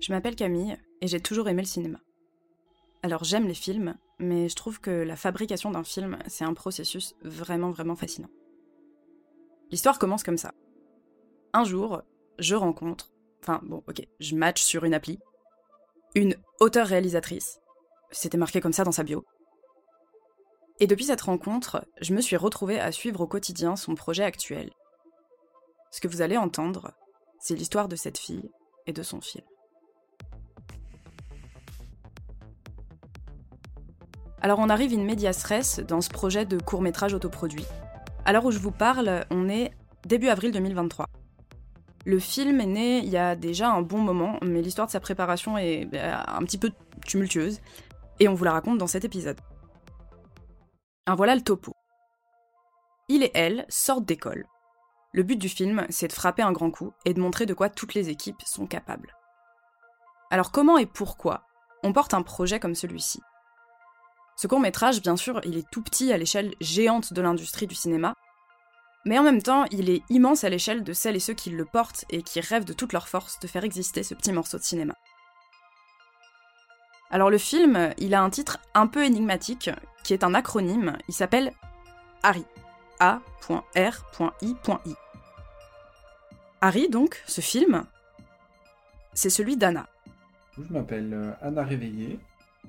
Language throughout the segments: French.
Je m'appelle Camille et j'ai toujours aimé le cinéma. Alors j'aime les films, mais je trouve que la fabrication d'un film, c'est un processus vraiment vraiment fascinant. L'histoire commence comme ça. Un jour, je rencontre, enfin bon ok, je match sur une appli, une auteure-réalisatrice. C'était marqué comme ça dans sa bio. Et depuis cette rencontre, je me suis retrouvée à suivre au quotidien son projet actuel. Ce que vous allez entendre, c'est l'histoire de cette fille et de son film. Alors on arrive in medias res dans ce projet de court-métrage autoproduit. À l'heure où je vous parle, on est début avril 2023. Le film est né il y a déjà un bon moment, mais l'histoire de sa préparation est bah, un petit peu tumultueuse, et on vous la raconte dans cet épisode. Un voilà le topo. Il et elle sortent d'école. Le but du film, c'est de frapper un grand coup et de montrer de quoi toutes les équipes sont capables. Alors comment et pourquoi on porte un projet comme celui-ci? Ce court métrage, bien sûr, il est tout petit à l'échelle géante de l'industrie du cinéma, mais en même temps, il est immense à l'échelle de celles et ceux qui le portent et qui rêvent de toute leur force de faire exister ce petit morceau de cinéma. Alors le film, il a un titre un peu énigmatique, qui est un acronyme, il s'appelle Harry. A.R.I.I. Harry, donc, ce film, c'est celui d'Anna. Je m'appelle euh, Anna Réveillé,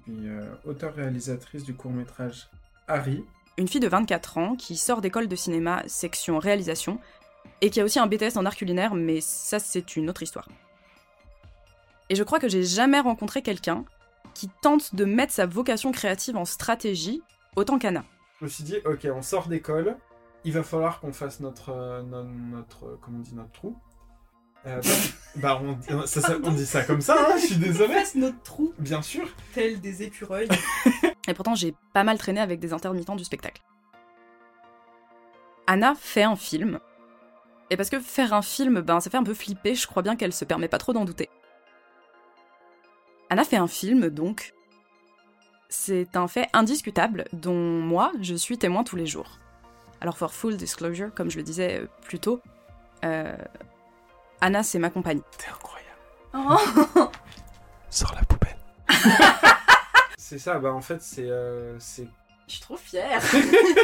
je suis euh, auteur-réalisatrice du court-métrage Harry, une fille de 24 ans qui sort d'école de cinéma section réalisation et qui a aussi un BTS en art culinaire, mais ça c'est une autre histoire. Et je crois que j'ai jamais rencontré quelqu'un qui tente de mettre sa vocation créative en stratégie autant qu'Anna. Je me suis dit, ok, on sort d'école, il va falloir qu'on fasse notre, euh, no- notre, comment on dit, notre trou. Euh, bah, bah, on, ça- ça- on dit ça comme ça, hein, je suis désolé. fasse notre trou Bien sûr. tel des écureuils. Et pourtant j'ai pas mal traîné avec des intermittents du spectacle. Anna fait un film. Et parce que faire un film, ben ça fait un peu flipper, je crois bien qu'elle se permet pas trop d'en douter. Anna fait un film, donc. C'est un fait indiscutable dont moi, je suis témoin tous les jours. Alors, for full disclosure, comme je le disais euh, plus tôt, euh, Anna, c'est ma compagnie. T'es incroyable. Oh Sors la poubelle. c'est ça, bah en fait, c'est. euh, Je suis trop fière.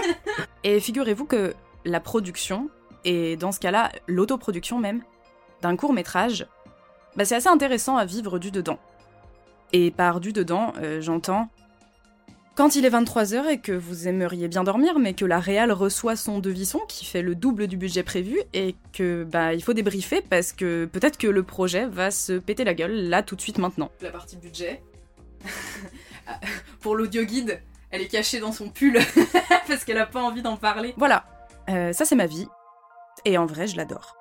Et figurez-vous que la production, et dans ce cas-là, l'autoproduction même, d'un court métrage, bah, c'est assez intéressant à vivre du dedans. Et par du dedans, euh, j'entends quand il est 23h et que vous aimeriez bien dormir, mais que la réal reçoit son devisson qui fait le double du budget prévu et que bah il faut débriefer parce que peut-être que le projet va se péter la gueule là tout de suite maintenant. La partie budget. Pour l'audio guide, elle est cachée dans son pull parce qu'elle a pas envie d'en parler. Voilà, Euh, ça c'est ma vie et en vrai je l'adore.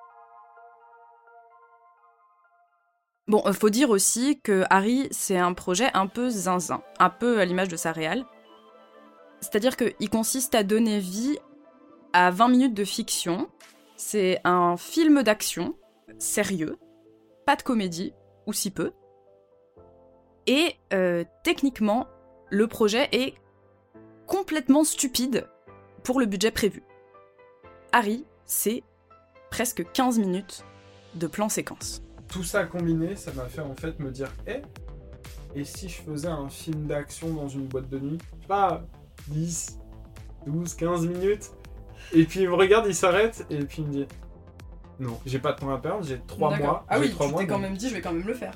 Bon, euh, faut dire aussi que Harry, c'est un projet un peu zinzin, un peu à l'image de sa réal. C'est-à-dire qu'il consiste à donner vie à 20 minutes de fiction. C'est un film d'action, sérieux, pas de comédie, ou si peu. Et euh, techniquement, le projet est complètement stupide pour le budget prévu. Harry, c'est presque 15 minutes de plan séquence. Tout ça combiné, ça m'a fait en fait me dire, eh, et si je faisais un film d'action dans une boîte de nuit? Je sais pas, 10, 12, 15 minutes. Et puis il me regarde, il s'arrête, et puis il me dit, non, j'ai pas de temps à perdre, j'ai 3 D'accord. mois. Ah oui, trois tu mois, t'es quand mais- même dit, je vais quand même le faire.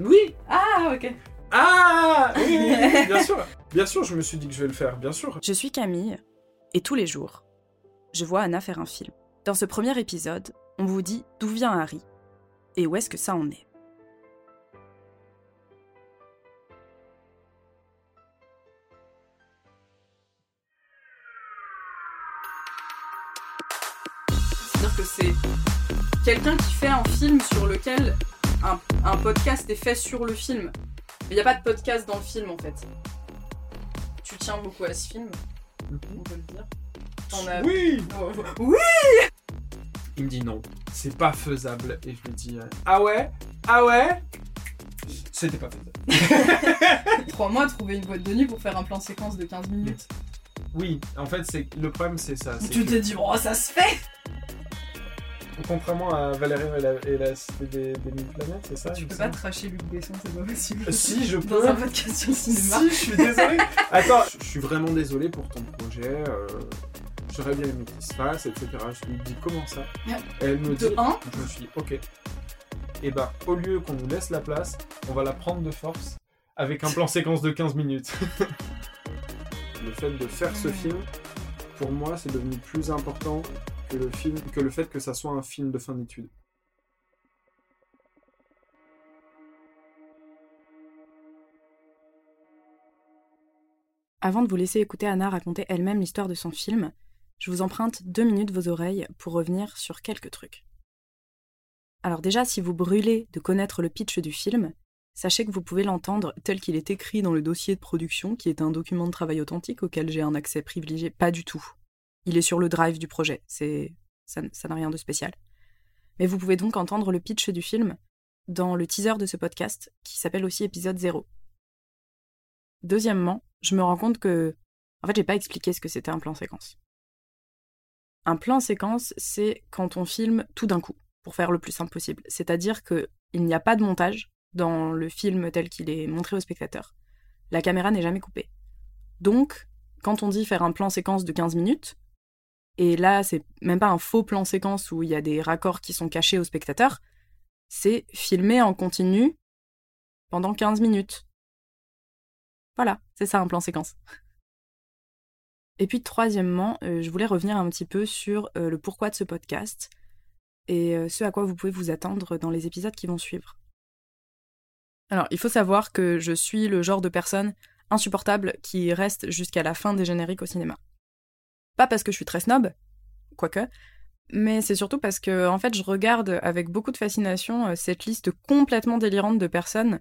Oui Ah, ok. Ah oui, oui, oui, bien sûr Bien sûr, je me suis dit que je vais le faire, bien sûr. Je suis Camille, et tous les jours, je vois Anna faire un film. Dans ce premier épisode, on vous dit d'où vient Harry, et où est-ce que ça en est? C'est-à-dire que c'est quelqu'un qui fait un film sur lequel un, un podcast est fait sur le film. Mais il n'y a pas de podcast dans le film en fait. Tu tiens beaucoup à ce film, on peut le dire. T'en as- Oui Oh, Oui Il me dit non, c'est pas faisable. Et je lui dis, euh, ah ouais? Ah ouais? C'était pas faisable. Trois mois à trouver une boîte de nuit pour faire un plan séquence de 15 minutes. Oui, en fait, c'est le problème, c'est ça. Tu que- t'es dit, oh ça se fait Contrairement à Valérian et la, et la cité des, des mille planètes, c'est ça Tu peux pas tracher Luc Besson, c'est pas possible. Euh, Si, je Dans peux. un podcast sur cinéma. Si, je suis désolé. Attends, je suis vraiment désolé pour ton projet. euh, J'aurais bien aimé qu'il se fasse, etc. Je lui dis comment ça Ouais. Elle me De dit. un. Je me suis dit, ok. Et ben, au lieu qu'on nous laisse la place, on va la prendre de force avec un plan séquence de 15 minutes. le fait de faire ce film, pour moi, c'est devenu plus important que le, film, que le fait que ça soit un film de fin d'études. Avant de vous laisser écouter Anna raconter elle-même l'histoire de son film, je vous emprunte deux minutes vos oreilles pour revenir sur quelques trucs. Alors déjà, si vous brûlez de connaître le pitch du film, sachez que vous pouvez l'entendre tel qu'il est écrit dans le dossier de production, qui est un document de travail authentique auquel j'ai un accès privilégié. Pas du tout. Il est sur le drive du projet. Ça n'a rien de spécial. Mais vous pouvez donc entendre le pitch du film dans le teaser de ce podcast, qui s'appelle aussi épisode 0. Deuxièmement, je me rends compte que, en fait, j'ai pas expliqué ce que c'était un plan séquence. Un plan séquence, c'est quand on filme tout d'un coup, pour faire le plus simple possible. C'est-à-dire que il n'y a pas de montage dans le film tel qu'il est montré au spectateur. La caméra n'est jamais coupée. Donc, quand on dit faire un plan séquence de 15 minutes, et là, c'est même pas un faux plan séquence où il y a des raccords qui sont cachés au spectateur, c'est filmer en continu pendant 15 minutes. Voilà, c'est ça un plan séquence. Et puis troisièmement, euh, je voulais revenir un petit peu sur euh, le pourquoi de ce podcast et euh, ce à quoi vous pouvez vous attendre dans les épisodes qui vont suivre. Alors, il faut savoir que je suis le genre de personne insupportable qui reste jusqu'à la fin des génériques au cinéma. Pas parce que je suis très snob, quoique, mais c'est surtout parce que en fait je regarde avec beaucoup de fascination cette liste complètement délirante de personnes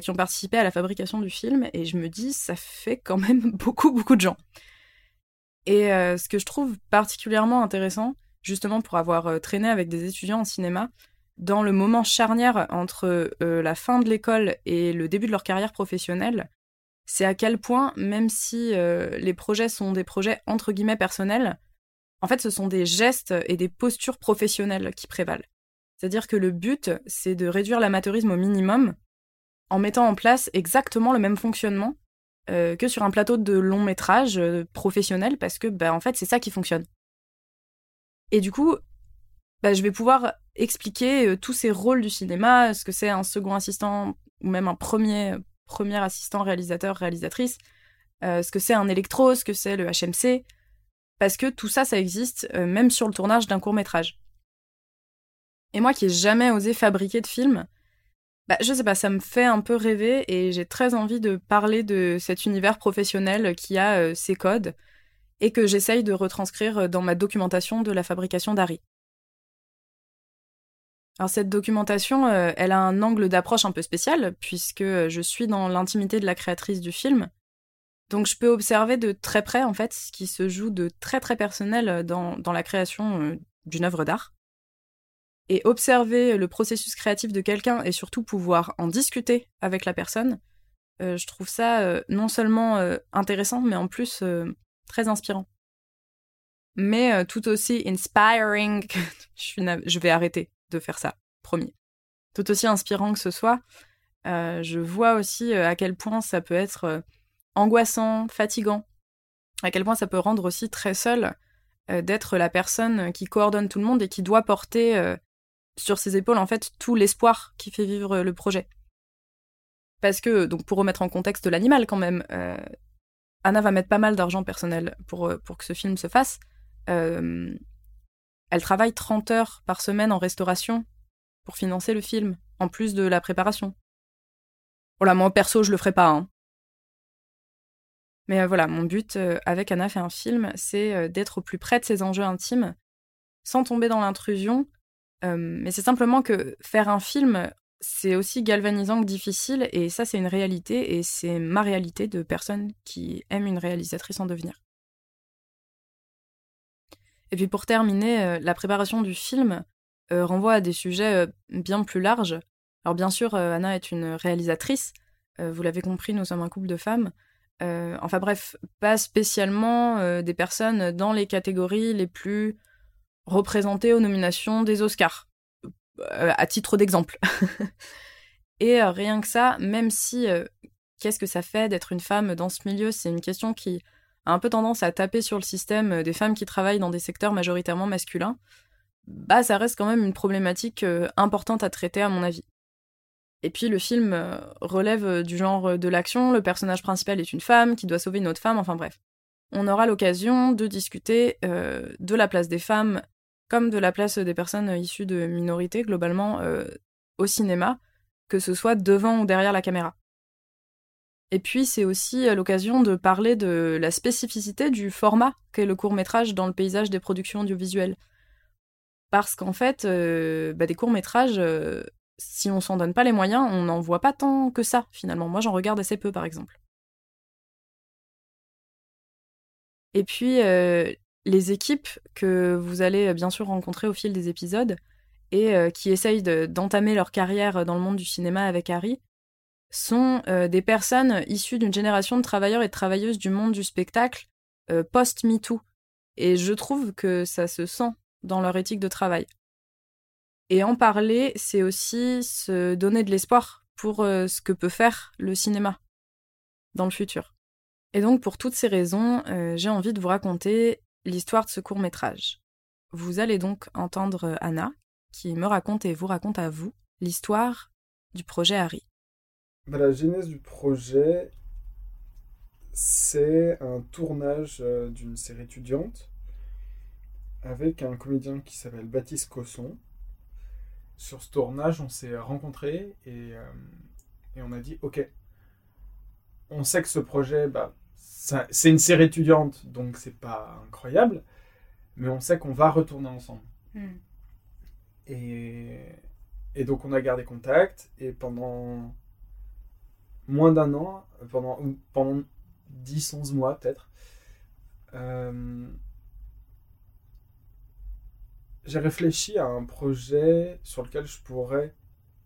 qui ont participé à la fabrication du film et je me dis ça fait quand même beaucoup beaucoup de gens. Et euh, ce que je trouve particulièrement intéressant, justement pour avoir euh, traîné avec des étudiants en cinéma, dans le moment charnière entre euh, la fin de l'école et le début de leur carrière professionnelle, c'est à quel point, même si les projets sont des projets entre guillemets personnels, en fait ce sont des gestes et des postures professionnelles qui prévalent. C'est-à-dire que le but, c'est de réduire l'amateurisme au minimum en mettant en place exactement le même fonctionnement euh, que sur un plateau de long métrage euh, professionnel parce que bah, en fait c'est ça qui fonctionne. Et du coup, bah, je vais pouvoir expliquer euh, tous ces rôles du cinéma, ce que c'est un second assistant ou même un premier premier assistant réalisateur réalisatrice, ce que c'est un électro, ce que c'est le HMC, parce que tout ça ça existe même sur le tournage d'un court métrage. Et moi qui ai jamais osé fabriquer de film, bah, je sais pas, ça me fait un peu rêver et j'ai très envie de parler de cet univers professionnel qui a euh, ses codes et que j'essaye de retranscrire dans ma documentation de la fabrication d'Harry. Alors cette documentation, euh, elle a un angle d'approche un peu spécial puisque euh, je suis dans l'intimité de la créatrice du film. Donc je peux observer de très près en fait ce qui se joue de très très personnel dans, la création euh, d'une œuvre d'art et observer le processus créatif de quelqu'un et surtout pouvoir en discuter avec la personne, euh, je trouve ça euh, non seulement euh, intéressant, mais en plus très inspirant. Mais tout aussi inspiring. je, vais arrêter de faire ça, promis. Tout aussi inspirant que ce soit, je vois aussi à quel point ça peut être angoissant, fatigant, à quel point ça peut rendre aussi très seul d'être la personne qui coordonne tout le monde et qui doit porter sur ses épaules en fait tout l'espoir qui fait vivre le projet. Parce que, donc pour remettre en contexte l'animal quand même, euh, Anna va mettre pas mal d'argent personnel pour, euh, pour que ce film se fasse. Euh, elle travaille 30 heures par semaine en restauration pour financer le film, en plus de la préparation. Voilà, moi perso, je le ferai pas. Hein. Mais euh, voilà, mon but euh, avec Anna fait un film, c'est euh, d'être au plus près de ses enjeux intimes, sans tomber dans l'intrusion. Euh, mais c'est simplement que faire un film, c'est aussi galvanisant que difficile, et ça, c'est une réalité, et c'est ma réalité de personne qui aime une réalisatrice en devenir. Et puis pour terminer, euh, la préparation du film euh, renvoie à des sujets bien plus larges. Alors bien sûr, Anna est une réalisatrice, vous l'avez compris, nous sommes un couple de femmes. Enfin bref, pas spécialement des personnes dans les catégories les plus représentées aux nominations des Oscars, euh, à titre d'exemple. Et euh, rien que ça, même si euh, qu'est-ce que ça fait d'être une femme dans ce milieu, c'est une question qui a un peu tendance à taper sur le système des femmes qui travaillent dans des secteurs majoritairement masculins, bah ça reste quand même une problématique importante à traiter à mon avis. Et puis le film relève du genre de l'action, le personnage principal est une femme qui doit sauver une autre femme, enfin bref. On aura l'occasion de discuter de la place des femmes comme de la place des personnes issues de minorités globalement au cinéma, que ce soit devant ou derrière la caméra. Et puis c'est aussi l'occasion de parler de la spécificité du format qu'est le court métrage dans le paysage des productions audiovisuelles. Parce qu'en fait, bah, des courts métrages, si on s'en donne pas les moyens, on n'en voit pas tant que ça finalement. Moi j'en regarde assez peu par exemple. Et puis les équipes que vous allez bien sûr rencontrer au fil des épisodes, et euh, qui essayent d'entamer leur carrière dans le monde du cinéma avec Harry sont euh, des personnes issues d'une génération de travailleurs et travailleuses du monde du spectacle euh, post-MeToo. Et je trouve que ça se sent dans leur éthique de travail. Et en parler, c'est aussi se donner de l'espoir pour ce que peut faire le cinéma dans le futur. Et donc pour toutes ces raisons, j'ai envie de vous raconter l'histoire de ce court métrage. Vous allez donc entendre Anna, qui me raconte et vous raconte à vous l'histoire du projet Harry. Bah, la genèse du projet, c'est un tournage euh, d'une série étudiante avec un comédien qui s'appelle Baptiste Cosson. Sur ce tournage, on s'est rencontrés et, euh, on a dit Ok, on sait que ce projet, bah, c'est une série étudiante, donc c'est pas incroyable, mais on sait qu'on va retourner ensemble. Hmm. Et, et donc on a gardé contact et pendant moins d'un an, pendant, pendant 10-11 mois peut-être, euh, j'ai réfléchi à un projet sur lequel je pourrais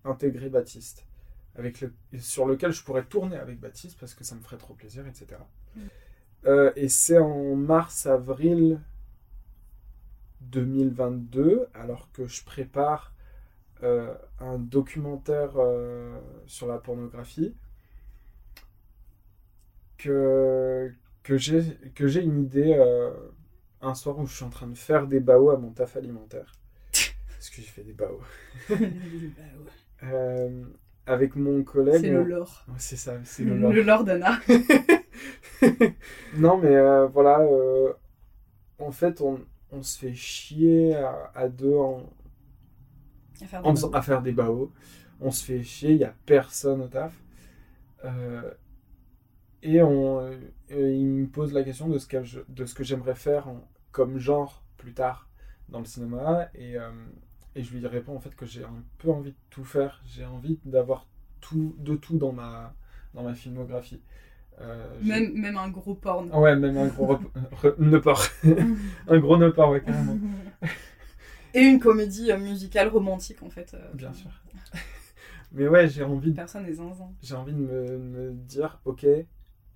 intégrer Baptiste, avec le, sur lequel je pourrais tourner avec Baptiste parce que ça me ferait trop plaisir, etc. Euh, et c'est en mars-avril 2022, alors que je prépare euh, un documentaire euh, sur la pornographie, que, que j'ai une idée un soir où je suis en train de faire des baos à mon taf alimentaire. Parce que j'ai fait des baos. avec mon collègue. C'est le lore. c'est ça, c'est le lore. Le lore d'Anna. non, mais voilà. en fait, on, on se fait chier à, deux en, à faire, des baos. On se fait chier, il n'y a personne au taf. Euh, et on, euh, il me pose la question de ce que, de ce que j'aimerais faire comme genre plus tard dans le cinéma. Et, euh, et, je lui réponds en fait que j'ai un peu envie de tout faire. J'ai envie d'avoir tout, de tout dans ma, dans ma filmographie. Euh, même, même un gros porn. Ouais, même un gros ne un gros ne ouais, carrément. Et une comédie euh, musicale romantique, en fait. Euh, Bien sûr. Mais ouais, j'ai envie de... Personne n'est zinzin. J'ai envie de me, me, dire, ok,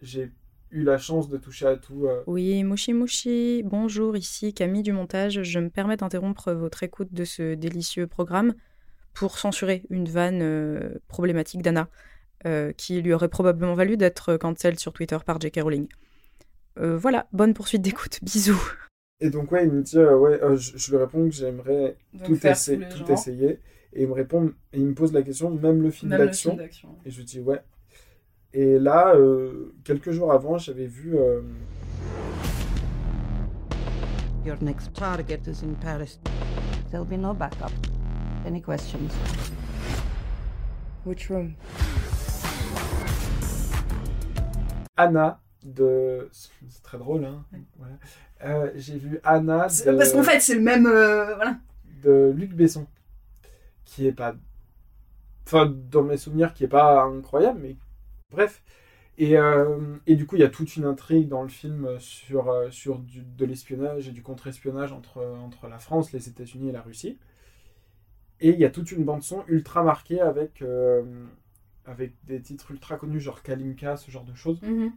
j'ai eu la chance de toucher à tout. Oui, Mouchi Mouchi, bonjour, ici Camille du montage. Je me permets d'interrompre votre écoute de ce délicieux programme pour censurer une vanne problématique d'Anna. Euh, qui lui aurait probablement valu d'être cancel sur Twitter par J.K. Rowling. Euh, voilà, bonne poursuite d'écoute. Bisous. Et donc, ouais, il me dit, euh, ouais, je, lui réponds que j'aimerais tout, tout essayer. Et il me répond, et il me pose la question, même le film d'action. Et je lui dis, ouais. Et là, quelques jours avant, j'avais vu. Your next target is in Paris. There'll be no backup. Any questions? Which room? Anna de. C'est très drôle, hein. Euh, j'ai vu Anna. De... Parce qu'en fait, c'est le même. Euh, voilà. De Luc Besson. Qui est pas. Enfin, dans mes souvenirs, qui est pas incroyable, mais bref. Et, euh, et, du coup, il y a toute une intrigue dans le film sur, sur du, de l'espionnage et du contre-espionnage entre, entre la France, les États-Unis et la Russie. Et il y a toute une bande-son ultra marquée avec avec des titres ultra connus, genre Kalinka, ce genre de choses. Mhm.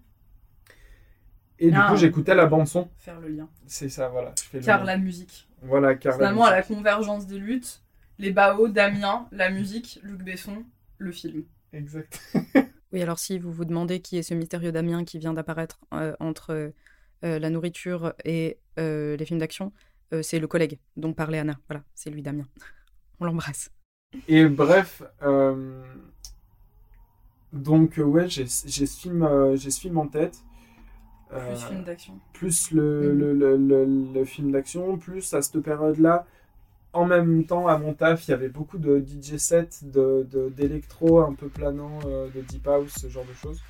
Et du coup, j'écoutais la bande-son. Faire le lien. C'est ça, voilà. Je fais le Car lien. la musique. Voilà, car la Finalement, à la convergence des luttes, les Bao, Damien, la musique, Luc Besson, le film. Exact. Oui, alors si vous vous demandez qui est ce mystérieux Damien qui vient d'apparaître euh, entre euh, la nourriture et euh, les films d'action, euh, c'est le collègue dont parlait Anna. Voilà, c'est lui Damien. On l'embrasse. Et bref, euh, donc euh, ouais, j'ai j'ai ce film, euh, j'ai ce film en tête. Euh, Plus film d'action. plus le, Mhm. le, le, le- le film d'action, plus à cette période-là, en même temps, à mon taf, il y avait beaucoup de DJ sets, de, de- d'électro un peu planant, euh, de deep house, ce genre de choses.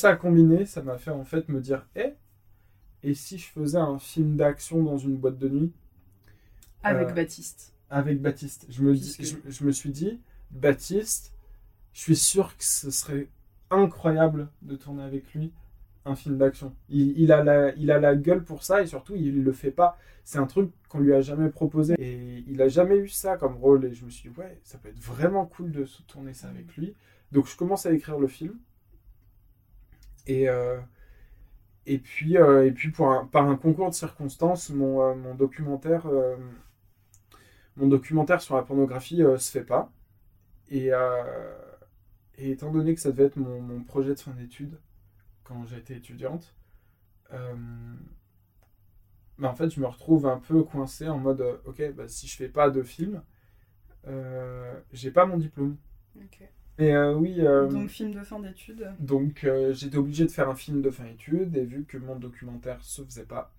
Ça combiné, ça m'a fait en fait me dire, eh, et si je faisais un film d'action dans une boîte de nuit? Avec Euh, Baptiste. avec Baptiste. Je me, dis, je, je me suis dit, Baptiste, je suis sûr que ce serait incroyable de tourner avec lui un film d'action. Il, il a la, il a la gueule pour ça et surtout, il le fait pas. C'est un truc qu'on lui a jamais proposé et il a jamais eu ça comme rôle. Et je me suis dit, ouais, ça peut être vraiment cool de tourner ça avec lui. Donc, je commence à écrire le film. Et, euh, et puis, euh, et puis pour par un concours de circonstances, mon, euh, mon documentaire. mon documentaire sur la pornographie se fait pas. Et, étant donné que ça devait être mon, mon projet de fin d'études quand j'étais étudiante, bah, en fait, je me retrouve un peu coincé en mode ok, bah, si je fais pas de film, euh, j'ai pas mon diplôme. Et euh, oui, euh, Donc, film de fin d'études. donc euh, j'étais obligé de faire un film de fin d'études et vu que mon documentaire se faisait pas,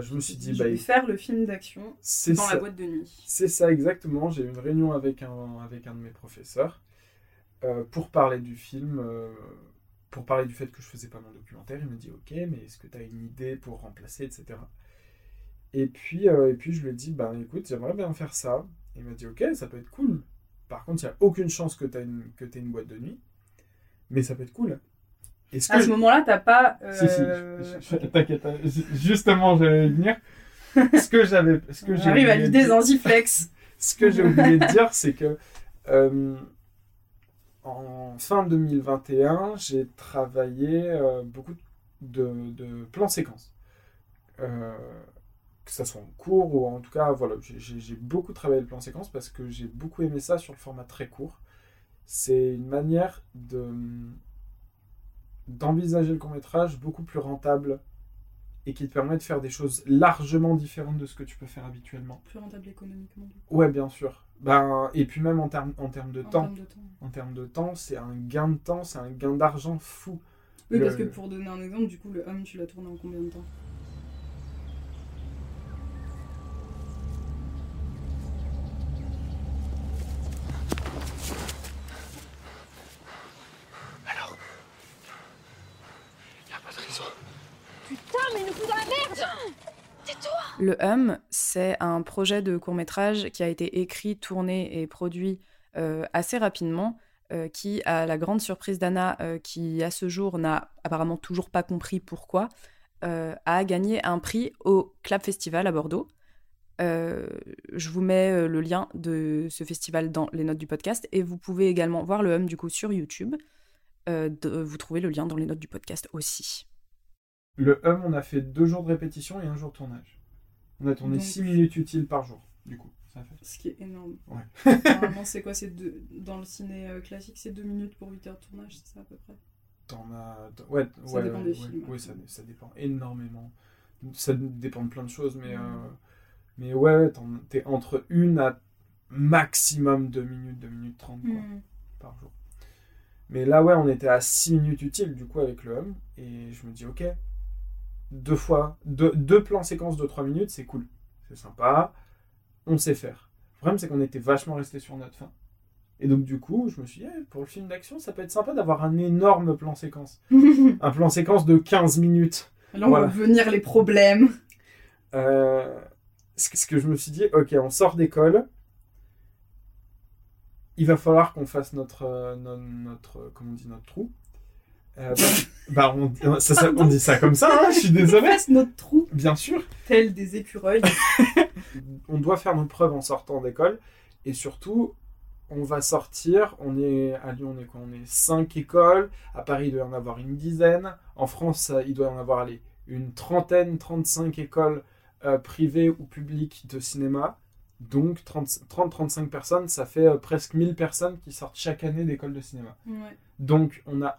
je me suis dit je bah vais faire le film d'action dans ça. la boîte de nuit. C'est ça exactement. J'ai eu une réunion avec un, avec un de mes professeurs pour parler du film, pour parler du fait que je faisais pas mon documentaire. Il me dit Ok, mais est-ce que tu as une idée pour remplacer, etc. Et puis, et puis je lui ai dit Ben écoute, j'aimerais bien faire ça. Il m'a dit Ok, ça peut être cool. Par contre, il n'y a aucune chance que tu aies une, que t'aies une boîte de nuit, mais ça peut être cool. Est-ce À que ce moment-là, t'as pas. euh, si, si, je- je- t'inquiète, hein. justement, j'allais venir. Ce que j'avais, ce que on j'ai arrive à l'idée dire- Zanziflex. ce que j'ai oublié de dire, c'est que euh, en fin 2021, j'ai travaillé euh, beaucoup de, de plans séquences. Que ça soit en cours ou en tout cas, voilà, j'ai- beaucoup travaillé le plan séquence parce que j'ai beaucoup aimé ça sur le format très court. C'est une manière de d'envisager le court métrage beaucoup plus rentable et qui te permet de faire des choses largement différentes de ce que tu peux faire habituellement. Plus rentable économiquement. du coup, Ouais, bien sûr. Ben, et puis même en termes en termes de en temps. de temps. En termes de temps, c'est un gain de temps, c'est un gain d'argent fou. Oui, Le- parce que pour donner un exemple, du coup, le homme, tu l'as tourné en combien de temps Alors Y a pas de raison. Le Hum, c'est un projet de court-métrage qui a été écrit, tourné et produit euh, assez rapidement, euh, qui, à la grande surprise d'Anna, euh, qui à ce jour n'a apparemment toujours pas compris pourquoi, a gagné un prix au Clap Festival à Bordeaux. Je vous mets le lien de ce festival dans les notes du podcast et vous pouvez également voir le Hum du coup sur YouTube. Vous trouvez le lien dans les notes du podcast aussi. Le hum, on a fait deux jours de répétition et un jour de tournage. On a tourné Donc- 6 minutes utiles par jour, du coup. Ça fait. Ce qui est énorme. Ouais. Normalement, c'est quoi c'est deux... Dans le ciné euh, classique, c'est deux minutes pour 8 heures de tournage, c'est ça à peu près? T'en as... Ouais, Ça ouais, dépend des ouais, films, ouais, ça, ça dépend énormément. Ça dépend de plein de choses, mais, Mm. euh, mais ouais, t'es entre une à maximum 2 minutes, 2 minutes 30 quoi, Hmm. par jour. Mais là, ouais, on était à 6 minutes utiles du coup avec le hum, et je me dis, ok, deux fois, deux, deux plans séquences de 3 minutes, c'est cool. C'est sympa. On sait faire. Le problème, c'est qu'on était vachement resté sur notre fin. Et donc, du coup, je me suis dit, eh, pour le film d'action, ça peut être sympa d'avoir un énorme plan séquence. un plan séquence de 15 minutes. Là, on Voilà. va venir les problèmes. Euh, ce que- je me suis dit, ok, on sort d'école. Il va falloir qu'on fasse notre, euh, no- notre, euh, comment on dit, notre trou. Euh, bah, bah, on, ça- ça- on dit ça comme ça, hein, je suis On désolé. fasse notre trou, Bien sûr. tel des écureuils. on doit faire nos preuves en sortant d'école et surtout on va sortir on est à Lyon on est quoi on est cinq écoles à Paris il doit y en avoir une dizaine en France euh, il doit y en avoir allez, une trentaine 35 écoles euh, privées ou publiques de cinéma donc 30-35 personnes ça fait euh, presque 1000 personnes qui sortent chaque année d'école de cinéma Ouais. donc on n'a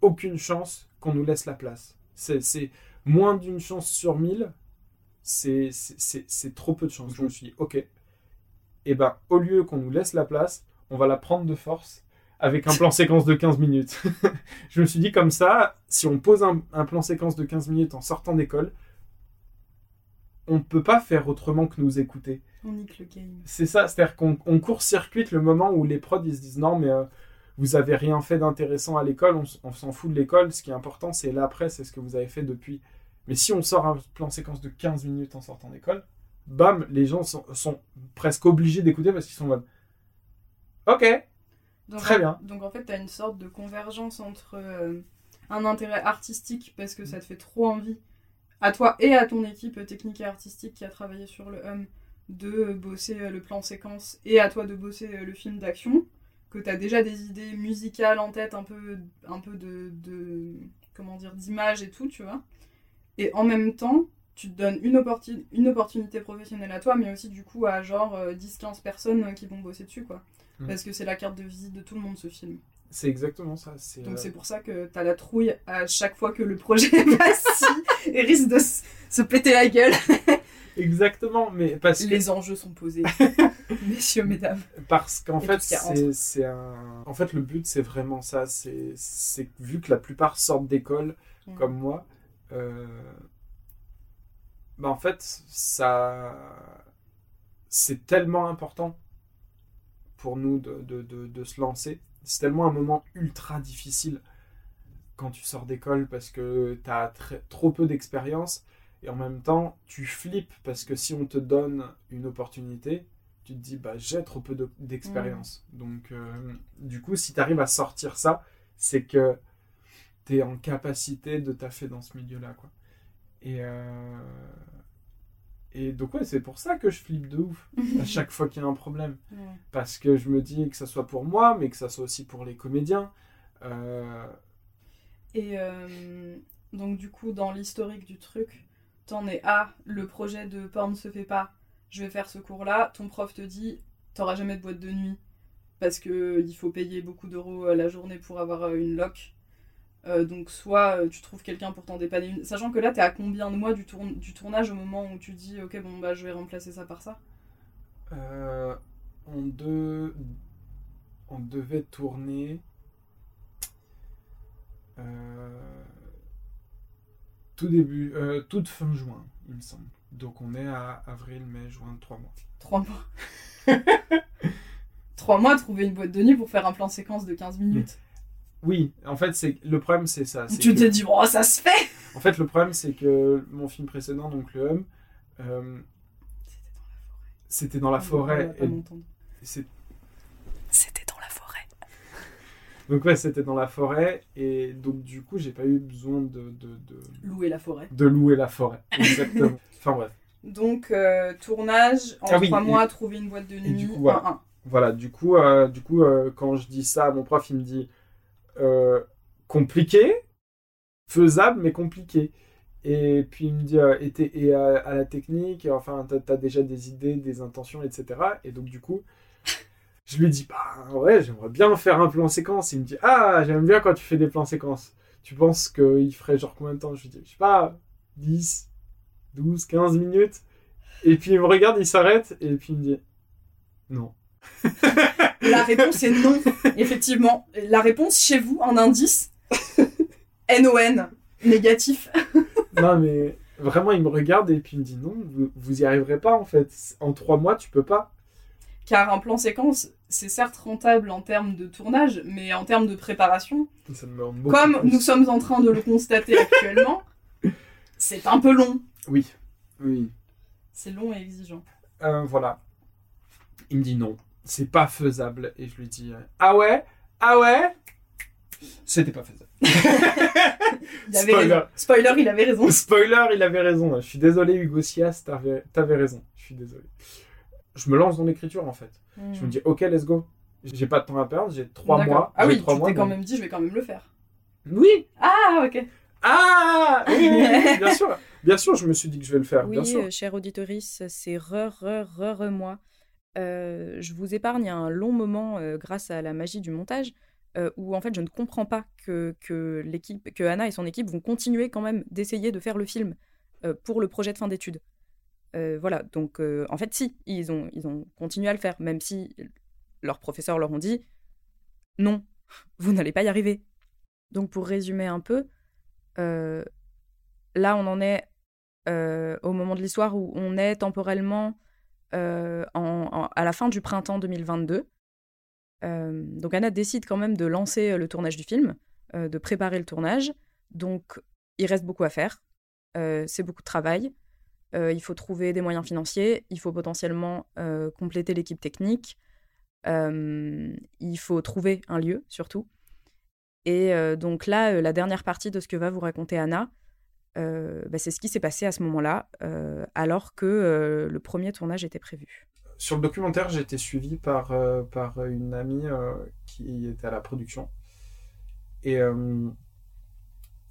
aucune chance qu'on nous laisse la place c'est moins d'une chance sur 1000 c'est- trop peu de chance. Je me suis dit, ok, et ben au lieu qu'on nous laisse la place, on va la prendre de force avec un plan séquence de 15 minutes. je me suis dit comme ça, si on pose un, un plan séquence de 15 minutes en sortant d'école, on peut pas faire autrement que nous écouter. On nique le game. C'est ça, c'est-à-dire qu'on on court-circuite le moment où les prods ils se disent non mais euh, vous avez rien fait d'intéressant à l'école, on, s'en fout de l'école, ce qui est important c'est l'après, c'est ce que vous avez fait depuis. Mais si on sort un plan séquence de 15 minutes en sortant d'école, bam, les gens sont, sont presque obligés d'écouter parce qu'ils sont en mode Ok, Donc, Très en- bien. Donc en fait, tu as une sorte de convergence entre euh, un intérêt artistique parce que ça te fait trop envie à toi et à ton équipe technique et artistique qui a travaillé sur le hum de bosser euh, le plan séquence et à toi de bosser euh, le film d'action que tu as déjà des idées musicales en tête un peu un peu de, de comment dire d'image et tout tu vois et en même temps tu te donnes une, opportun- une opportunité professionnelle à toi mais aussi du coup à genre euh, 10-15 personnes euh, qui vont bosser dessus quoi Mm. parce que c'est la carte de visite de tout le monde ce film. c'est exactement ça. Donc euh, c'est pour ça que t'as la trouille à chaque fois que le projet est passé et risque de se péter la gueule. Exactement, mais parce que Les enjeux sont posés. Messieurs, mesdames. Parce qu'en fait, c'est un. En fait, le but, c'est vraiment ça. C'est vu que la plupart sortent d'école, Mm. comme moi, euh, bah en fait, ça. C'est tellement important pour nous de, de, de, de se lancer. C'est tellement un moment ultra difficile quand tu sors d'école parce que tu as trop peu d'expérience et en même temps, tu flippes parce que si on te donne une opportunité, tu te dis bah j'ai trop peu de- d'expérience. Donc euh, du coup, si tu arrives à sortir ça, c'est que tu es en capacité de taffer dans ce milieu-là quoi. Et euh, et donc ouais, c'est pour ça que je flippe de ouf à chaque fois qu'il y a un problème Ouais. parce que je me dis que ça soit pour moi, mais que ça soit aussi pour les comédiens. Euh, Et euh, donc du coup, dans l'historique du truc, t'en es à le projet de porn se fait pas. Je vais faire ce cours-là. Ton prof te dit, t'auras jamais de boîte de nuit parce que il faut payer beaucoup d'euros la journée pour avoir euh, une loc. Euh, donc soit euh, tu trouves quelqu'un pour t'en dépanner une. Sachant que là, t'es à combien de mois du, tourn- du tournage au moment où tu dis, ok, bon bah je vais remplacer ça par ça? euh, on, de- on devait tourner euh, tout début, euh, toute fin juin, il me semble. Donc on est à avril, mai, juin, trois mois. Trois mois. Trois mois, trouver une boîte de nuit pour faire un plan séquence de 15 minutes. Oui, en fait, c'est le problème, c'est ça. Tu que- t'es dit, oh, ça se fait En fait, le problème, c'est que mon film précédent, donc le Hum, euh, c'était dans la forêt. va pas et m'entendre. c'est- C'était dans la forêt. Donc ouais, c'était dans la forêt et donc du coup, j'ai pas eu besoin de, de, de, Louer la forêt. de louer la forêt. Exactement. enfin bref. Donc, euh, tournage, en Ah oui, trois et- mois, trouver une boîte de nuit. du coup, voilà. un, un. Voilà, du coup, euh, du coup euh, quand je dis ça, mon prof, il me dit compliqué, faisable, mais compliqué. Et puis il me dit, euh, et, à, à la technique, et enfin, t'as as déjà des idées, des intentions, etc. Et donc du coup, je lui dis, bah ouais, j'aimerais bien faire un plan séquence. Il me dit, ah, j'aime bien quand tu fais des plans séquences. Tu penses qu'il ferait genre combien de temps? Je lui dis, je sais pas, 10, 12, 15 minutes. Et puis il me regarde, il s'arrête, et puis il me dit, non. La réponse est non. Effectivement. La réponse chez vous, un indice NON. négatif. non, mais vraiment, il me regarde et puis il me dit non, vous, vous y arriverez pas en fait. En trois mois, tu peux pas. Car un plan séquence, c'est certes rentable en termes de tournage, mais en termes de préparation, comme nous sommes en train de le constater actuellement, c'est un peu long. Oui, oui. C'est long et exigeant. Euh, voilà. Il me dit non, c'est pas faisable. Et je lui dis euh, ah ouais, ah ouais? C'était pas faisable. Il avait Spoiler. Spoiler, il avait raison. Spoiler, il avait raison. Je suis désolé, Hugo Sias, t'avais t'avais raison. Je suis désolé. Je me lance dans l'écriture en fait. Je me dis ok, let's go. J'ai pas de temps à perdre, j'ai trois mois. Ah oui, trois tu t'es quand même dit, je vais quand même le faire. Oui. Ah, ok. Ah oui, oui, oui, bien sûr. Bien sûr, je me suis dit que je vais le faire. Oui, bien sûr. euh, chère auditorice, c'est re, re, re, re, moi. Euh, je vous épargne un long moment euh, grâce à la magie du montage euh, où en fait je ne comprends pas que, que l'équipe, que Anna et son équipe vont continuer quand même d'essayer de faire le film euh, pour le projet de fin d'études. Euh, voilà, donc euh, en fait si, ils ont, ils ont continué à le faire, même si leurs professeurs leur ont dit non, vous n'allez pas y arriver. Donc pour résumer un peu, euh, là on en est au moment de l'histoire où on est temporellement en- en- à la fin du printemps 2022. Euh, donc Anna décide quand même de lancer le tournage du film, de préparer le tournage. Donc il reste beaucoup à faire. C'est beaucoup de travail. Euh, il faut trouver des moyens financiers. Il faut potentiellement euh, compléter l'équipe technique. Euh, il faut trouver un lieu surtout. Et donc là, la dernière partie de ce que va vous raconter Anna, bah, c'est ce qui s'est passé à ce moment-là, alors que le premier tournage était prévu. Sur le documentaire, j'ai été suivi par, par une amie qui était à la production. Et,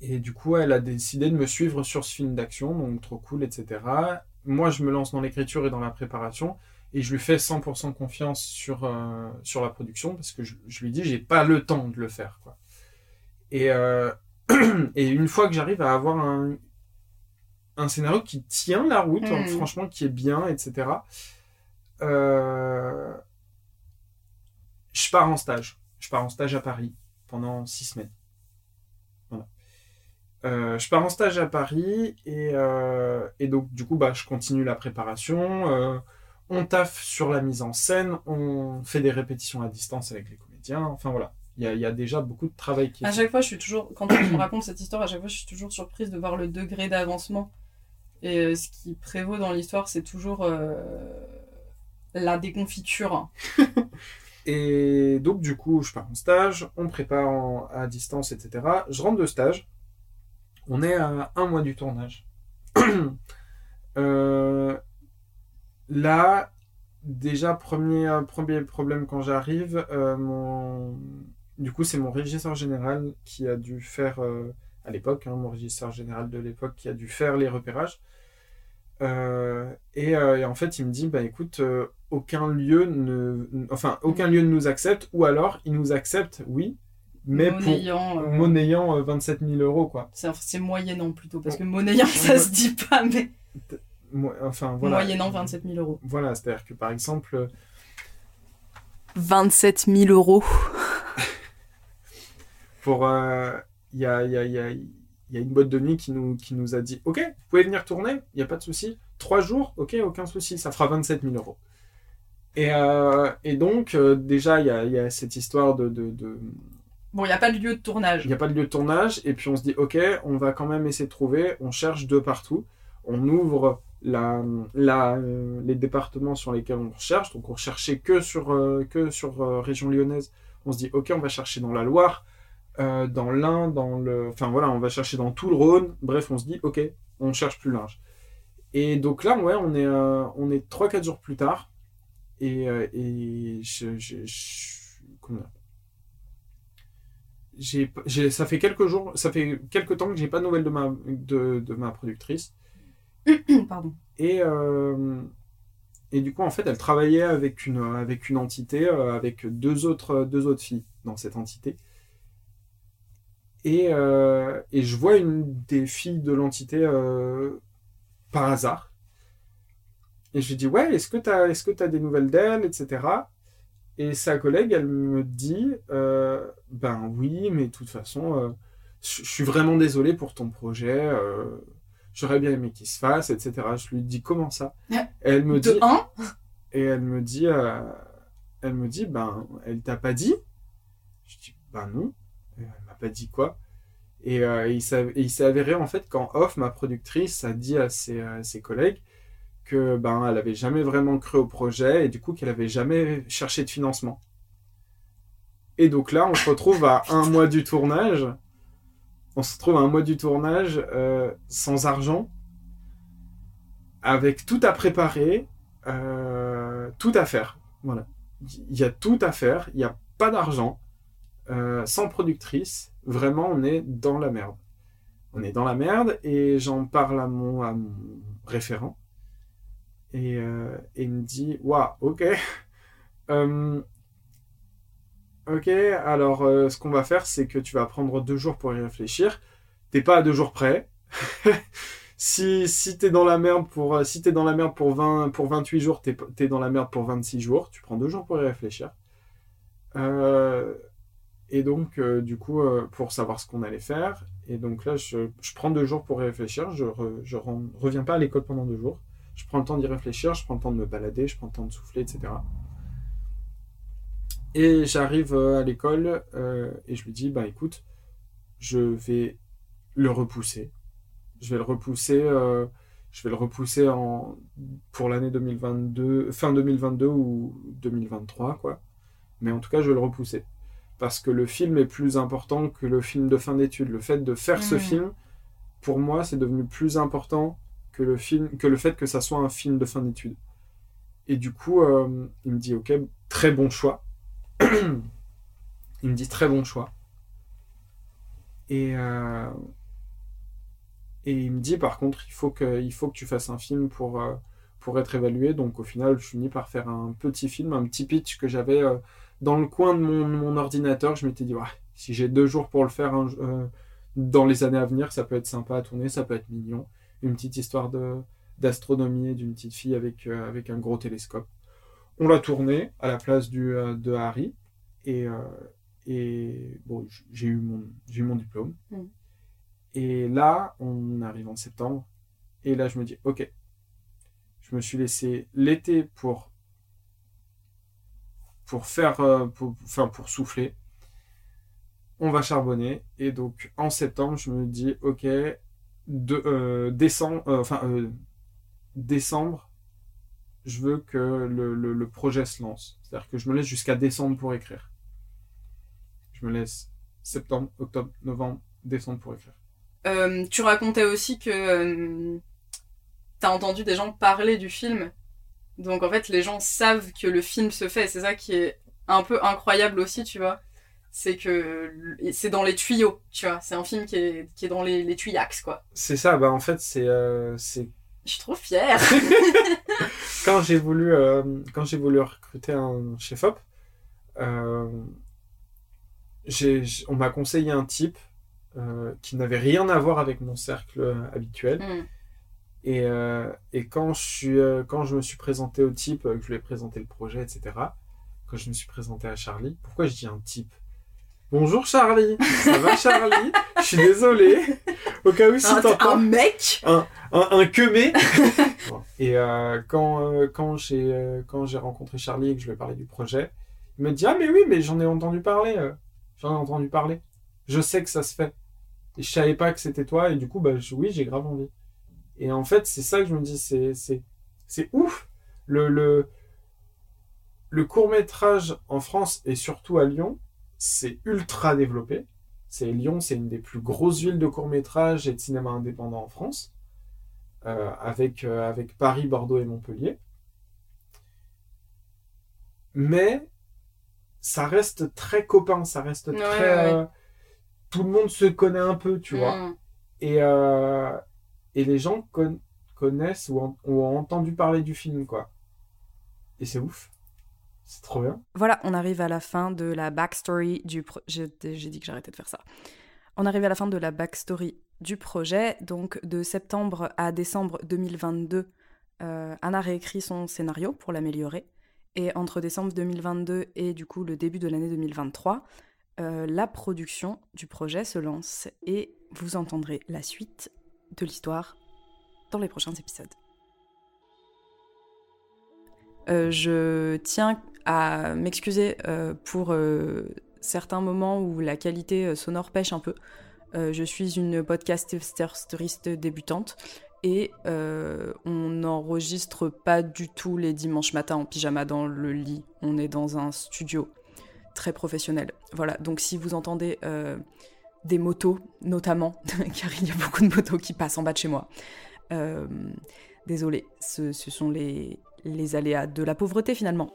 et du coup, elle a décidé de me suivre sur ce film d'action, donc trop cool, etc. Moi, je me lance dans l'écriture et dans la préparation, et je lui fais 100% confiance sur, euh, sur la production, parce que je, je lui dis, j'ai pas le temps de le faire. Quoi. Et, euh, et une fois que j'arrive à avoir un, un scénario qui tient la route, hein, Mhm. franchement, qui est bien, etc., euh, je pars en stage. Je pars en stage à Paris pendant six semaines. Euh, je pars en stage à Paris et, euh, et donc du coup bah, je continue la préparation. euh, on taffe sur la mise en scène, on fait des répétitions à distance avec les comédiens. Enfin voilà, il y a, il y a déjà beaucoup de travail qui est À chaque fois, je suis toujours, quand on me raconte cette histoire, à chaque fois, je suis toujours surprise de voir le degré d'avancement. Et ce qui prévaut dans l'histoire, c'est toujours la déconfiture. Et donc, du coup, je pars en stage, on prépare en- à distance, etc. Je rentre de stage. On est à un mois du tournage. Euh, là, déjà, premier, premier problème quand j'arrive, euh, du coup, c'est mon régisseur général qui a dû faire, euh, à l'époque, hein, mon régisseur général de l'époque, qui a dû faire les repérages. Et, en fait, il me dit, bah écoute, aucun lieu ne, enfin, aucun lieu ne nous accepte, ou alors il nous accepte, oui, mais monnayant. pour euh, monnayant euh, 27 000 euros, quoi. c'est c'est moyennant plutôt, parce que monnayant, ça se dit pas, mais Mo- Enfin, voilà. moyennant 27 000 euros. Voilà, c'est-à-dire que par exemple, euh, 27 000 euros. pour, euh, il y a, il y, a, il y, a, il y a une boîte de nuit qui nous, qui nous a dit, ok, vous pouvez venir tourner, il n'y a pas de souci. Trois jours, ok, aucun souci, ça fera 27 000 euros. Et, euh, et donc, euh, déjà, il y a, il y a cette histoire de, de, de, Bon, il n'y a pas de lieu de tournage. Il n'y a pas de lieu de tournage, et puis on se dit, ok, on va quand même essayer de trouver, on cherche de partout, on ouvre euh, les départements sur lesquels on recherche, donc on recherchait que sur, euh, que sur euh, région lyonnaise, on se dit, ok, on va chercher dans la Loire, dans l'Ain, dans le... Enfin voilà, on va chercher dans tout le Rhône, bref, on se dit, ok, on cherche plus large. Et donc là, ouais, on est, est 3-4 jours plus tard, et, et je, j'ai, j'ai- ça fait quelques jours, ça fait quelques temps que j'ai pas de nouvelles de ma, de, de ma productrice. Pardon. Et, euh, et du coup, en fait, elle travaillait avec une, avec une entité, euh, avec deux autres, deux autres filles dans cette entité. Et, euh, et je vois une des filles de l'entité par hasard. Et je lui dis, ouais, est-ce que tu as, est-ce que t'as des nouvelles d'elle, etc. Et sa collègue, elle me dit, euh, ben oui, mais de toute façon, euh, je suis vraiment désolé pour ton projet. euh, J'aurais bien aimé qu'il se fasse, etc. Je lui dis comment ça? Et elle me De dit, un? Et elle me dit, elle me dit, ben, elle t'a pas dit? Je dis, ben non. Elle m'a pas dit quoi? Et, il s'est et il s'est avéré en fait qu'en off, ma productrice a dit à ses, à ses collègues que ben elle avait jamais vraiment cru au projet et du coup qu'elle avait jamais cherché de financement. Et donc là, on se retrouve à un mois du tournage. On se retrouve à un mois du tournage euh, sans argent, avec tout à préparer, euh, tout à faire. Voilà. Il y a tout à faire, il n'y a pas d'argent, euh, sans productrice. Vraiment, on est dans la merde. On est dans la merde et j'en parle à mon, à mon référent. Et, euh, et il me dit Waouh, ok. Euh, ok, alors euh, ce qu'on va faire, c'est que tu vas prendre deux jours pour y réfléchir. T'es pas à deux jours près. si si t'es dans la merde pour si dans la merde pour 20 pour 28 jours, t'es es dans la merde pour 26 jours. Tu prends deux jours pour y réfléchir. Et donc du coup pour savoir ce qu'on allait faire. Et donc là je, je prends deux jours pour y réfléchir. Je re- je ren- reviens pas à l'école pendant deux jours. Je prends le temps d'y réfléchir. Je prends le temps de me balader. Je prends le temps de souffler, etc. Et j'arrive euh, à l'école euh, et je lui dis bah écoute, je vais le repousser. Je vais le repousser. euh, je vais le repousser en pour l'année 2022, fin 2022 ou 2023 quoi. Mais en tout cas, je vais le repousser parce que le film est plus important que le film de fin d'études. Le fait de faire ce film, pour moi, c'est devenu plus important que le film, que le fait que ça soit un film de fin d'études. Et du coup, euh, il me dit ok, très bon choix. il me dit très bon choix. Et, euh, et il me dit par contre, il faut que, il faut que tu fasses un film pour, euh, pour être évalué. Donc au final, je finis par faire un petit film, un petit pitch que j'avais dans le coin de mon, mon ordinateur. Je m'étais dit, ouais, si j'ai deux jours pour le faire dans les années à venir, ça peut être sympa à tourner, ça peut être mignon. Une petite histoire de d'astronomie et d'une petite fille avec, euh, avec un gros télescope. On l'a tourné à la place du, euh, de Harry. Et, euh, et bon, j'ai eu, mon- j'ai eu mon diplôme. Mm. Et là, on arrive en septembre. Et là, je me dis, ok, je me suis laissé l'été pour pour faire pour, enfin pour souffler on va charbonner et donc en septembre je me dis ok de euh, décembre euh, enfin euh, décembre je veux que le, le, projet se lance c'est à dire que je me laisse jusqu'à décembre pour écrire je me laisse septembre octobre novembre décembre pour écrire tu racontais aussi que euh, t'as entendu des gens parler du film. Donc en fait, les gens savent que le film se fait. C'est ça qui est un peu incroyable aussi, tu vois. C'est que c'est dans les tuyaux, tu vois. C'est un film qui est, qui est dans les, les tuyax, quoi. c'est ça bah en fait c'est euh, c'est Je suis trop fière. quand j'ai voulu euh, quand j'ai voulu recruter un chef op euh, on m'a conseillé un type euh, qui n'avait rien à voir avec mon cercle habituel Mm. et, et quand je suis quand je me suis présenté au type que je lui ai présenté le projet etc quand je me suis présenté à Charlie pourquoi je dis un type? Bonjour Charlie ça va Charlie? Je suis désolé au cas où si Un, t'entends un mec? Un, un queumé. et euh, quand, euh, quand j'ai euh, quand j'ai rencontré Charlie et que je lui ai parlé du projet, il m'a dit Ah, mais oui, mais j'en ai entendu parler. j'en ai entendu parler. Je sais que ça se fait. Et je savais pas que c'était toi, et du coup, bah, je- oui, j'ai grave envie. Et en fait, c'est ça que je me dis c'est c'est c'est ouf. Le, le, le court-métrage en France et surtout à Lyon, c'est ultra développé. C'est Lyon, c'est une des plus grosses villes de court-métrage et de cinéma indépendant en France euh, avec, euh, avec Paris, Bordeaux et Montpellier. Mais ça reste très copain, ça reste Ouais, très... ouais, ouais. euh, tout le monde se connaît un peu, tu vois. Mm. Et, et les gens con- connaissent ou, ou ont entendu parler du film, quoi. Et c'est ouf. C'est trop bien. Voilà, on arrive à la fin de la backstory du pro- J'ai j'ai dit que j'arrêtais de faire ça. On arrive à la fin de la backstory du projet. Donc, de septembre à décembre 2022, euh, Anna réécrit son scénario pour l'améliorer. Et entre décembre 2022 et du coup le début de l'année 2023, euh, la production du projet se lance et vous entendrez la suite de l'histoire dans les prochains épisodes. Euh, je tiens à m'excuser euh, pour euh, certains moments où la qualité sonore pêche un peu. Je suis une podcasteriste débutante et on n'enregistre pas du tout les dimanches matins en pyjama dans le lit. On est dans un studio très professionnel. Voilà, donc si vous entendez des motos, notamment, car il y a beaucoup de motos qui passent en bas de chez moi, désolé, ce sont les, les aléas de la pauvreté finalement.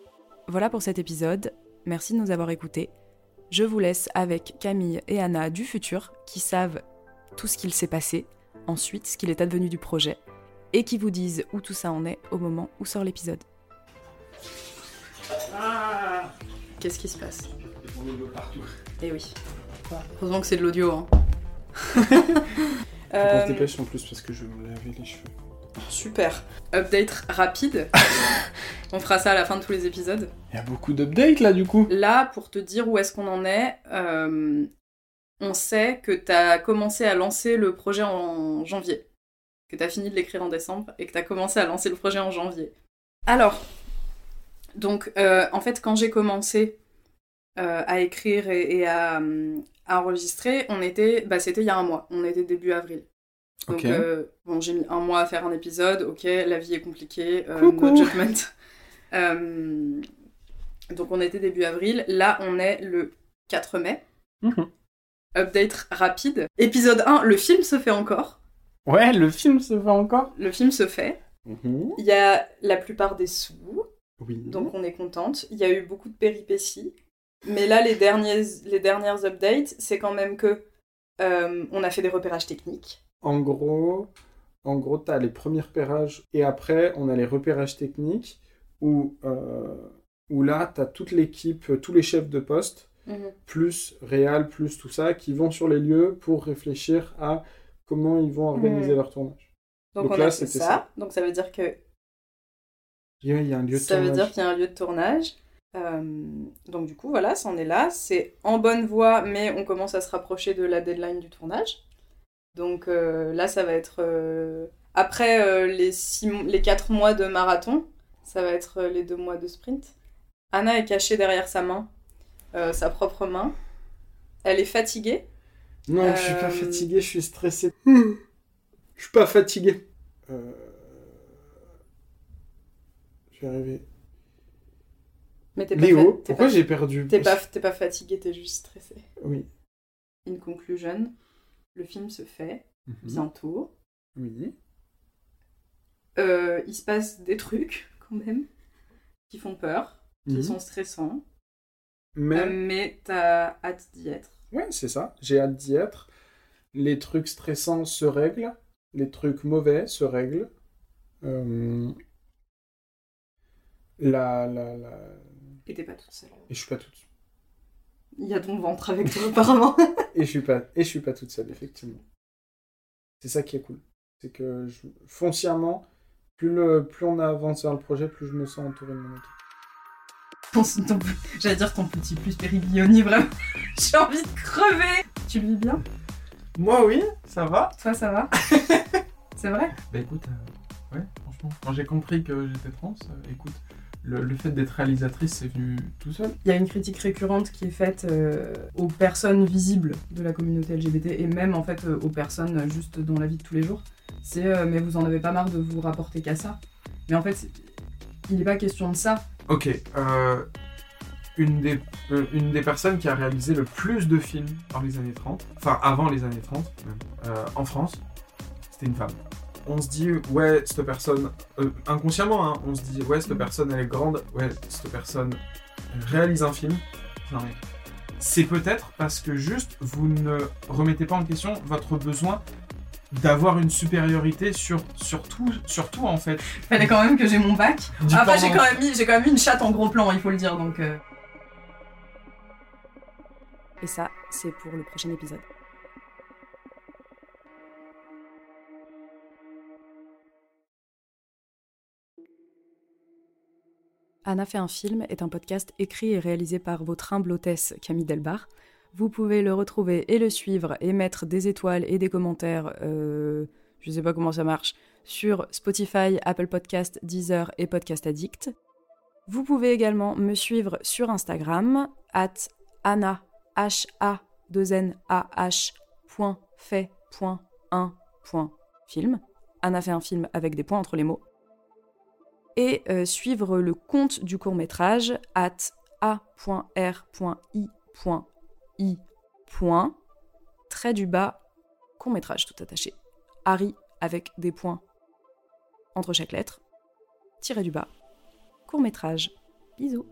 Voilà pour cet épisode. Merci de nous avoir écoutés. Je vous laisse avec Camille et Anna du futur qui savent tout ce qu'il s'est passé, ensuite ce qu'il est advenu du projet, et qui vous disent où tout ça en est au moment où sort l'épisode. Qu'est-ce qui se passe? On est partout. Eh oui. Heureusement que c'est de l'audio. Hein. Faut qu'on Euh, se dépêche en plus parce que je vais me laver les cheveux. Super. Update rapide. On fera ça à la fin de tous les épisodes. Il y a beaucoup d'updates là du coup. Là, pour te dire où est-ce qu'on en est, euh, on sait que tu as commencé à lancer le projet en janvier. Que tu as fini de l'écrire en décembre et que tu as commencé à lancer le projet en janvier. Alors, donc, euh, en fait, quand j'ai commencé euh, à écrire et, et à, à enregistrer, on était, bah, c'était il y a un mois. On était début avril. Donc, euh, bon, j'ai mis un mois à faire un épisode. Ok, la vie est compliquée. euh, Coucou. no judgment. Euh, donc, on était début avril. Là, on est le 4 mai. Mhm. Update rapide. Épisode 1, le film se fait encore. Ouais, le film se fait encore. Le film se fait. Mhm. Il y a la plupart des sous, Oui. donc on est contente. Il y a eu beaucoup de péripéties. Mais là, les, derniers, les dernières updates, c'est quand même que euh, on a fait des repérages techniques. En gros, en gros, t'as les premiers repérages et après, on a les repérages techniques où, euh, où là, t'as toute l'équipe, tous les chefs de poste, plus Réal, plus tout ça, qui vont sur les lieux pour réfléchir à comment ils vont organiser Mhm. leur tournage. Donc, Donc on là, a fait ça. ça. Donc ça veut dire que Il y a- il y a un lieu de ça veut tournage. dire qu'il y a un lieu de tournage. Euh, donc du coup, voilà, c'en est là. C'est en bonne voie, mais on commence à se rapprocher de la deadline du tournage. Donc euh, là, ça va être euh, après euh, les, six, les 4 mois de marathon, ça va être les 2 mois de sprint. Anna est cachée derrière sa main, sa propre main. Elle est fatiguée. Non, je suis pas Euh, fatigué, je suis stressé. Je suis pas fatigué. Euh... Je vais arriver. Mais t'es pas, Léo, fa- pourquoi pas, j'ai perdu t'es pas, t'es pas fatiguée, t'es juste stressée. Oui. In conclusion, le film se fait Mhm. bientôt. Oui. Euh, il se passe des trucs quand même qui font peur, qui Mhm. sont stressants, Mais, Euh, mais t'as hâte d'y être. ouais, c'est ça. J'ai hâte d'y être. Les trucs stressants se règlent. Les trucs mauvais se règlent. Euh, La, la, la... Et t'es pas toute seule. Et je suis pas toute Il y a ton ventre avec toi apparemment. Et je suis pas, et je suis pas toute seule, effectivement. C'est ça qui est cool. C'est que je- foncièrement, plus, le, plus on avance vers le projet, plus je me sens entouré de mon équipe. J'allais dire ton petit plus péribioni, vraiment. J'ai envie de crever. Tu le vis bien? Moi, oui, ça va. Toi, ça va? C'est vrai? Bah écoute, euh, ouais, franchement, quand j'ai compris que j'étais trans, euh, écoute, le, le fait d'être réalisatrice, c'est venu tout seul? Il y a une critique récurrente qui est faite euh, aux personnes visibles de la communauté LGBT et même en fait euh, aux personnes juste dans la vie de tous les jours. C'est euh, mais vous en avez pas marre de vous rapporter qu'à ça? Mais en fait, il n'est pas question de ça. Ok, euh, une, des, une des personnes qui a réalisé le plus de films dans les années 30, enfin avant les années 30 même, euh, en France, c'était une femme. On se dit, ouais, cette personne, euh, inconsciemment, hein, on se dit, ouais, cette personne elle est grande, ouais, cette personne réalise un film. Non mais, c'est peut-être parce que juste vous ne remettez pas en question votre besoin d'avoir une supériorité sur, sur, tout, sur tout en fait. Fallait quand même que j'ai mon bac. Du Après, j'ai pendant- quand, même mis- j'ai quand même mis une chatte en gros plan, il faut le dire donc. euh. Et ça, c'est pour le prochain épisode. Anna fait un film est un podcast écrit et réalisé par votre humble hôtesse Camille Delbar. Vous pouvez le retrouver et le suivre et mettre des étoiles et des commentaires, euh, je sais pas comment ça marche, sur Spotify, Apple Podcast, Deezer et Podcast Addict. Vous pouvez également me suivre sur Instagram, at Anna, H A 2 N A H point fait point un point film. Anna fait un film avec des points entre les mots. Et euh, suivre le compte du court métrage at a.r.i i point, trait du bas, court métrage tout attaché. Harry avec des points entre chaque lettre, tiré du bas, court métrage. Bisous.